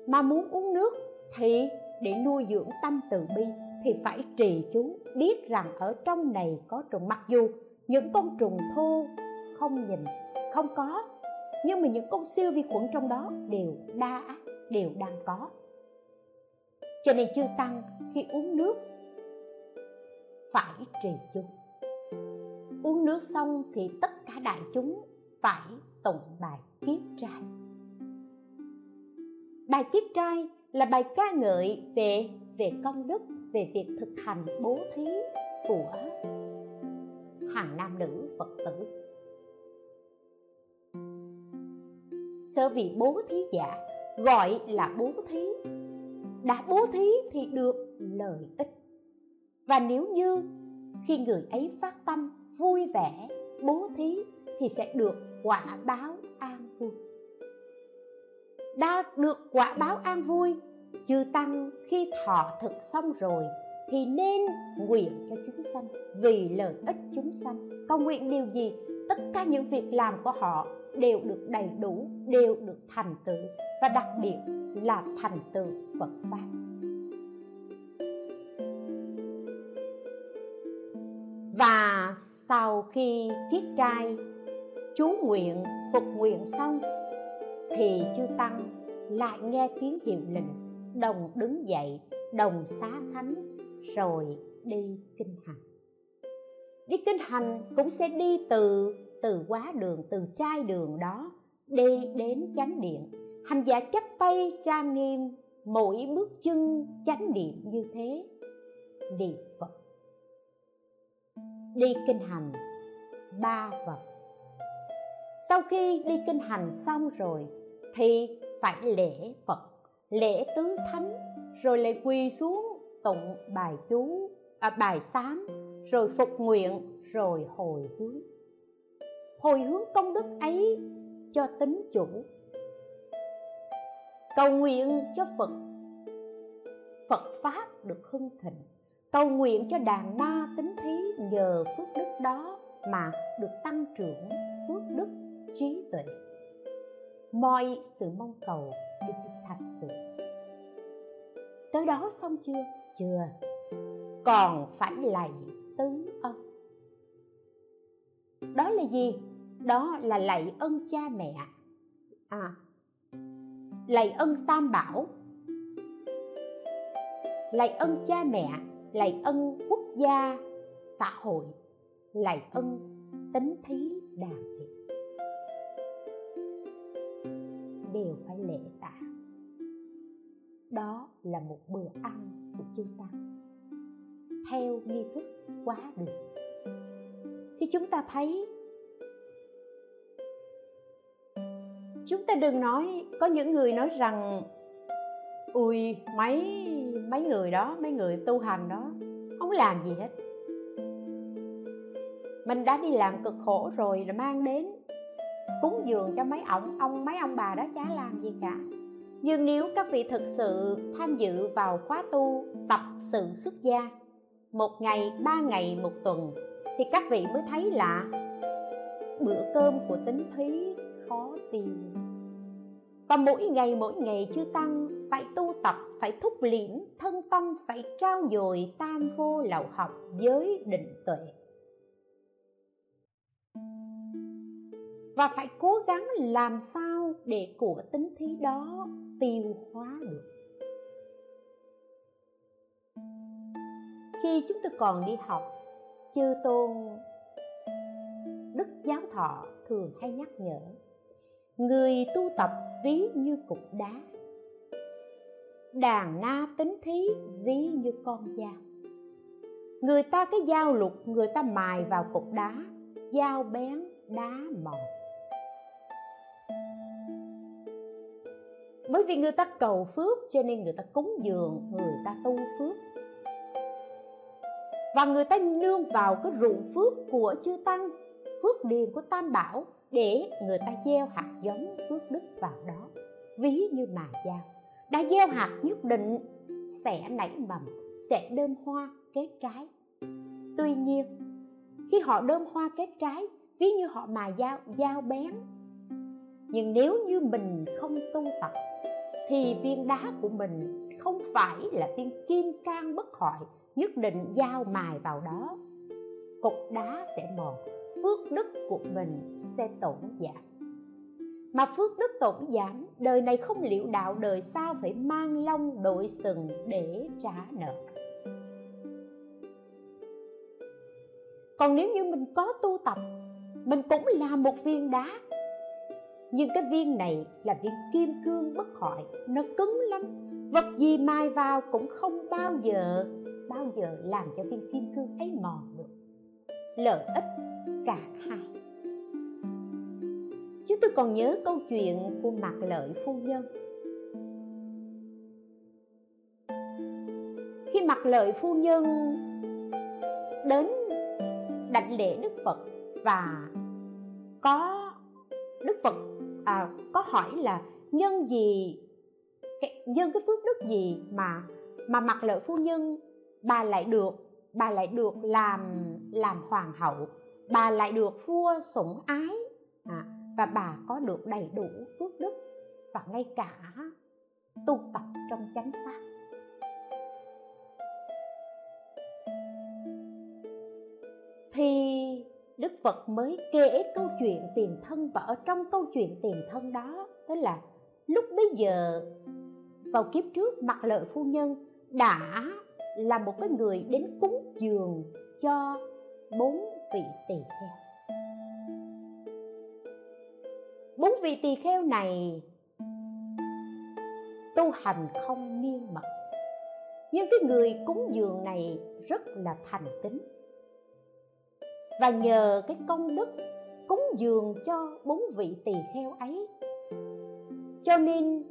Mà muốn uống nước thì để nuôi dưỡng tâm từ bi thì phải trì chú, biết rằng ở trong này có trùng. Mặc dù những con trùng thô không nhìn, không có, nhưng mà những con siêu vi khuẩn trong đó đều đa đều đang có. Cho nên chư tăng khi uống nước phải trì chú. Uống nước xong thì tất cả đại chúng phải tụng bài kiết trai bài kiết trai là bài ca ngợi về về công đức, về việc thực hành bố thí của hàng nam nữ phật tử. Sơ vị bố thí giả gọi là bố thí. Đã bố thí thì được lợi ích. Và nếu như khi người ấy phát tâm vui vẻ bố thí thì sẽ được quả báo đã được quả báo an vui, chư tăng khi thọ thực xong rồi, thì nên nguyện cho chúng sanh, vì lợi ích chúng sanh. Cầu nguyện điều gì? Tất cả những việc làm của họ đều được đầy đủ, đều được thành tựu, và đặc biệt là thành tựu Phật pháp. Và sau khi kiết trai, chú nguyện, phục nguyện xong thì chư tăng lại nghe tiếng hiệu lệnh đồng đứng dậy, đồng xá thánh, rồi đi kinh hành. Đi kinh hành cũng sẽ đi từ từ quá đường, từ trai đường đó, đi đến chánh điện. Hành giả chắp tay trang nghiêm, mỗi bước chân chánh điện như thế niệm phật. Đi kinh hành, ba vật sau khi đi kinh hành xong rồi thì phải lễ phật lễ tứ thánh rồi lại quỳ xuống tụng bài chú à, bài sám rồi phục nguyện rồi hồi hướng. Hồi hướng công đức ấy cho tính chủ. Cầu nguyện cho phật. Phật pháp được hưng thịnh. Cầu nguyện cho đàn na tính thí nhờ phước đức đó mà được tăng trưởng phước đức trí tuệ mọi sự mong cầu được thành tựu tới đó xong chưa? Chưa. Còn phải lạy tứ ân. Đó là gì? Đó là lạy ân cha mẹ. À lạy ân tam bảo. Lạy ân cha mẹ, lạy ân quốc gia, xã hội, lạy ân tính thí đàn việt đều phải lễ tạ. Đó là một bữa ăn của chư tăng theo nghi thức quá đường. Thì chúng ta thấy, chúng ta đừng nói, có những người nói rằng, ui, mấy mấy người đó, mấy người tu hành đó, không làm gì hết. Mình đã đi làm cực khổ rồi là mang đến cúng dường cho mấy ông ông, mấy ông bà đó chả làm gì cả. Nhưng nếu các vị thực sự tham dự vào khóa tu, tập sự xuất gia, một ngày, ba ngày, một tuần, thì các vị mới thấy là bữa cơm của tính thúy khó tìm. Và mỗi ngày mỗi ngày chưa tăng phải tu tập, phải thúc liễm thân tâm, phải trao dồi tam vô lậu học giới định tuệ. Và phải cố gắng làm sao để của tính thí đó tiêu hóa được. Khi chúng tôi còn đi học, chư tôn, đức giáo thọ thường hay nhắc nhở, người tu tập ví như cục đá, đàn na tính thí ví như con dao. Người ta cái dao lục, người ta mài vào cục đá, dao bén, đá mòn. Bởi vì người ta cầu phước, cho nên người ta cúng dường, người ta tu phước. Và người ta nương vào cái ruộng phước của chư tăng, phước điền của tam bảo, để người ta gieo hạt giống phước đức vào đó. Ví như mà dao đã gieo hạt nhất định, sẽ nảy mầm, sẽ đơm hoa kết trái. Tuy nhiên, khi họ đơm hoa kết trái, ví như họ mài dao dao bén nhưng nếu như mình không tu tập, thì viên đá của mình không phải là viên kim cang bất hoại, nhất định giao mài vào đó. Cục đá sẽ mòn, phước đức của mình sẽ tổn giảm. Mà phước đức tổn giảm, đời này không liệu đạo, đời sao phải mang long đội sừng để trả nợ. Còn nếu như mình có tu tập, mình cũng là một viên đá nhưng cái viên này là viên kim cương bất hoại, nó cứng lắm. Vật gì mai vào cũng không bao giờ bao giờ làm cho viên kim cương ấy mòn được. Lợi ích cả hai. Chúng tôi còn nhớ câu chuyện của mạc lợi phu nhân. Khi mạc lợi phu nhân đến đảnh lễ đức phật và có đức phật à, có hỏi là nhân gì nhân cái phước đức gì mà mà mặc lợi phu nhân bà lại được bà lại được làm làm hoàng hậu bà lại được vua sủng ái. À, và bà có được đầy đủ phước đức và ngay cả tu tập trong chánh pháp. Thì đức phật mới kể câu chuyện tiền thân và ở trong câu chuyện tiền thân đó tức là lúc bấy giờ, vào kiếp trước mặt lợi phu nhân đã là một cái người đến cúng dường cho bốn vị tỳ kheo. Bốn vị tỳ kheo này tu hành không miên mật nhưng cái người cúng dường này rất là thành kính và nhờ cái công đức cúng dường cho bốn vị tỳ kheo ấy. Cho nên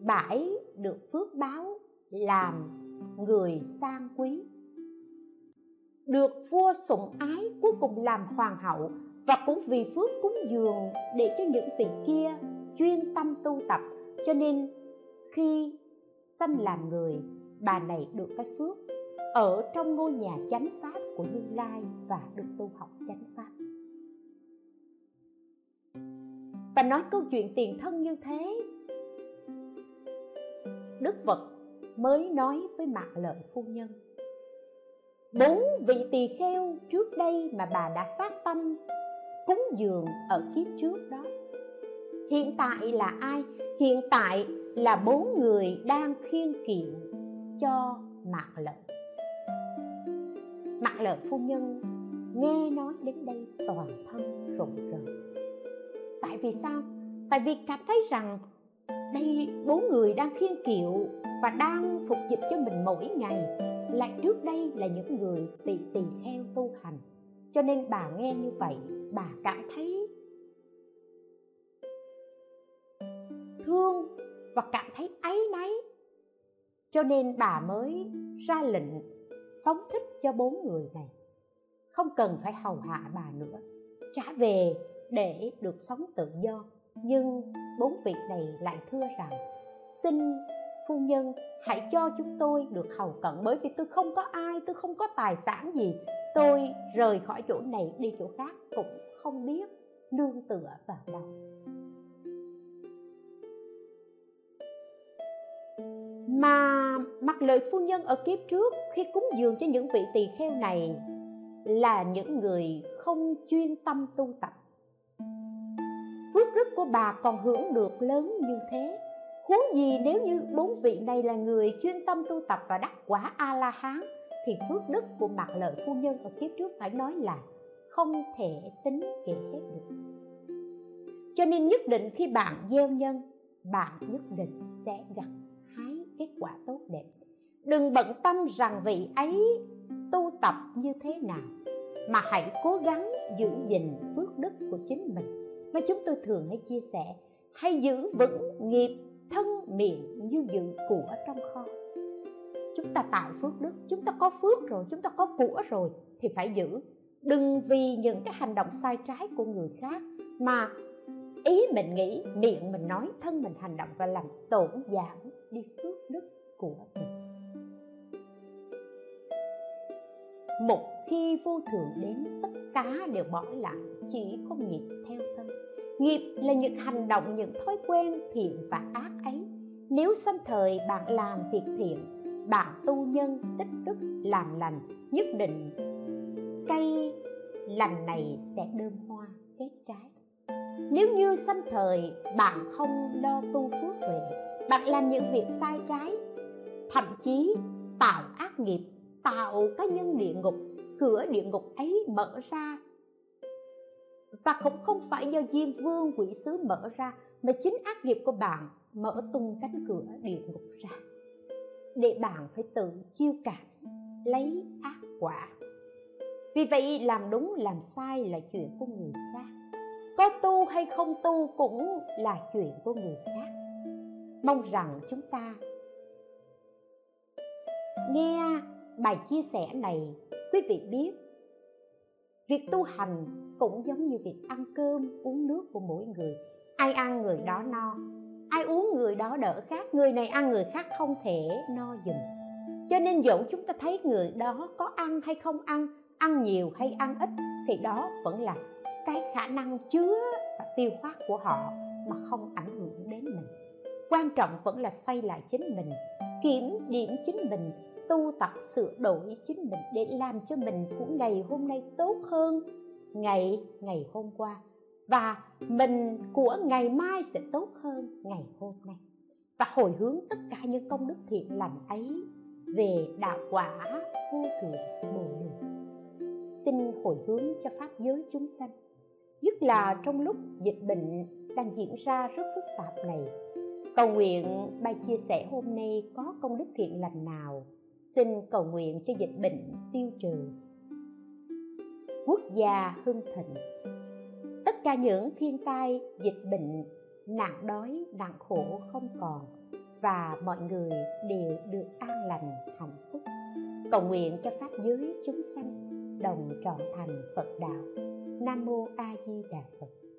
bãi được phước báo làm người sang quý. Được vua sủng ái cuối cùng làm hoàng hậu và cũng vì phước cúng dường để cho những vị kia chuyên tâm tu tập. Cho nên khi sanh làm người, bà này được cái phước ở trong ngôi nhà chánh pháp của như lai và được tu học chánh pháp. Và nói câu chuyện tiền thân như thế, đức phật mới nói với mạc lợi phu nhân, bốn vị tỳ kheo trước đây mà bà đã phát tâm cúng dường ở kiếp trước đó, hiện tại là ai? Hiện tại là bốn người đang khiên kiện cho mạc lợi mặt lợi phu nhân, nghe nói đến đây toàn thân rụng rời tại vì sao? Tại vì cảm thấy rằng đây, bốn người đang khiên kiệu và đang phục dịch cho mình mỗi ngày, lại trước đây là những người bị tỳ kheo tu hành. Cho nên bà nghe như vậy, bà cảm thấy thương và cảm thấy áy náy. Cho nên bà mới ra lệnh phóng thích cho bốn người này. Không cần phải hầu hạ bà nữa, trả về để được sống tự do. Nhưng bốn vị này lại thưa rằng, xin phu nhân, hãy cho chúng tôi được hầu cận bởi vì tôi không có ai, tôi không có tài sản gì. Tôi rời khỏi chỗ này đi chỗ khác cũng không biết nương tựa vào đâu. Mà mặc lời phu nhân ở kiếp trước khi cúng dường cho những vị tỳ kheo này là những người không chuyên tâm tu tập. Phước đức của bà còn hưởng được lớn như thế. Huống gì nếu như bốn vị này là người chuyên tâm tu tập và đắc quả a la hán thì phước đức của mặt lợi phu nhân ở kiếp trước phải nói là không thể tính kể hết được. Cho nên nhất định khi bạn gieo nhân, bạn nhất định sẽ gặt kết quả tốt đẹp. Đừng bận tâm rằng vị ấy tu tập như thế nào, mà hãy cố gắng giữ gìn phước đức của chính mình. Và chúng tôi thường hay chia sẻ hay giữ vững nghiệp thân miệng như giữ của trong kho. Chúng ta tạo phước đức, chúng ta có phước rồi, chúng ta có của rồi, thì phải giữ. Đừng vì những cái hành động sai trái của người khác mà ý mình nghĩ, miệng mình nói, thân mình hành động và làm tổn giảm đi phước đức của mình. Một khi vô thường đến, tất cả đều bỏ lại, chỉ có nghiệp theo thân nghiệp là những hành động, những thói quen thiện và ác ấy. Nếu sanh thời, bạn làm việc thiện, bạn tu nhân, tích đức, làm lành, nhất định cây lành này sẽ đơm hoa kết trái. Nếu như sanh thời, bạn không lo tu phước huệ bạn làm những việc sai trái, thậm chí tạo ác nghiệp, tạo cái nhân địa ngục, cửa địa ngục ấy mở ra. Và cũng không phải do diêm vương, quỷ sứ mở ra, mà chính ác nghiệp của bạn mở tung cánh cửa địa ngục ra. Để bạn phải tự chiêu cảm, lấy ác quả. Vì vậy, làm đúng, làm sai là chuyện của người khác. Có tu hay không tu cũng là chuyện của người khác mong rằng chúng ta nghe bài chia sẻ này, quý vị biết, việc tu hành cũng giống như việc ăn cơm, uống nước của mỗi người. Ai ăn người đó no, ai uống người đó đỡ khác người này ăn người khác không thể no dùm cho nên dẫu chúng ta thấy người đó có ăn hay không ăn ăn nhiều hay ăn ít, thì đó vẫn là cái khả năng chứa và tiêu hóa của họ mà không ảnh hưởng đến mình quan trọng vẫn là xoay lại chính mình, kiểm điểm chính mình, tu tập sửa đổi chính mình để làm cho mình của ngày hôm nay tốt hơn ngày ngày hôm qua. Và mình của ngày mai sẽ tốt hơn ngày hôm nay. Và hồi hướng tất cả những công đức thiện lành ấy về đạo quả vô thượng bồ đề xin hồi hướng cho pháp giới chúng sanh. Nhất là trong lúc dịch bệnh đang diễn ra rất phức tạp này cầu nguyện, bài chia sẻ hôm nay có công đức thiện lành nào? Xin cầu nguyện cho dịch bệnh tiêu trừ. Quốc gia hưng thịnh. Tất cả những thiên tai, dịch bệnh, nạn đói, nạn khổ không còn và mọi người đều được an lành, hạnh phúc. Cầu nguyện cho pháp giới chúng sanh đồng trọn thành phật đạo. Nam mô a di đà phật.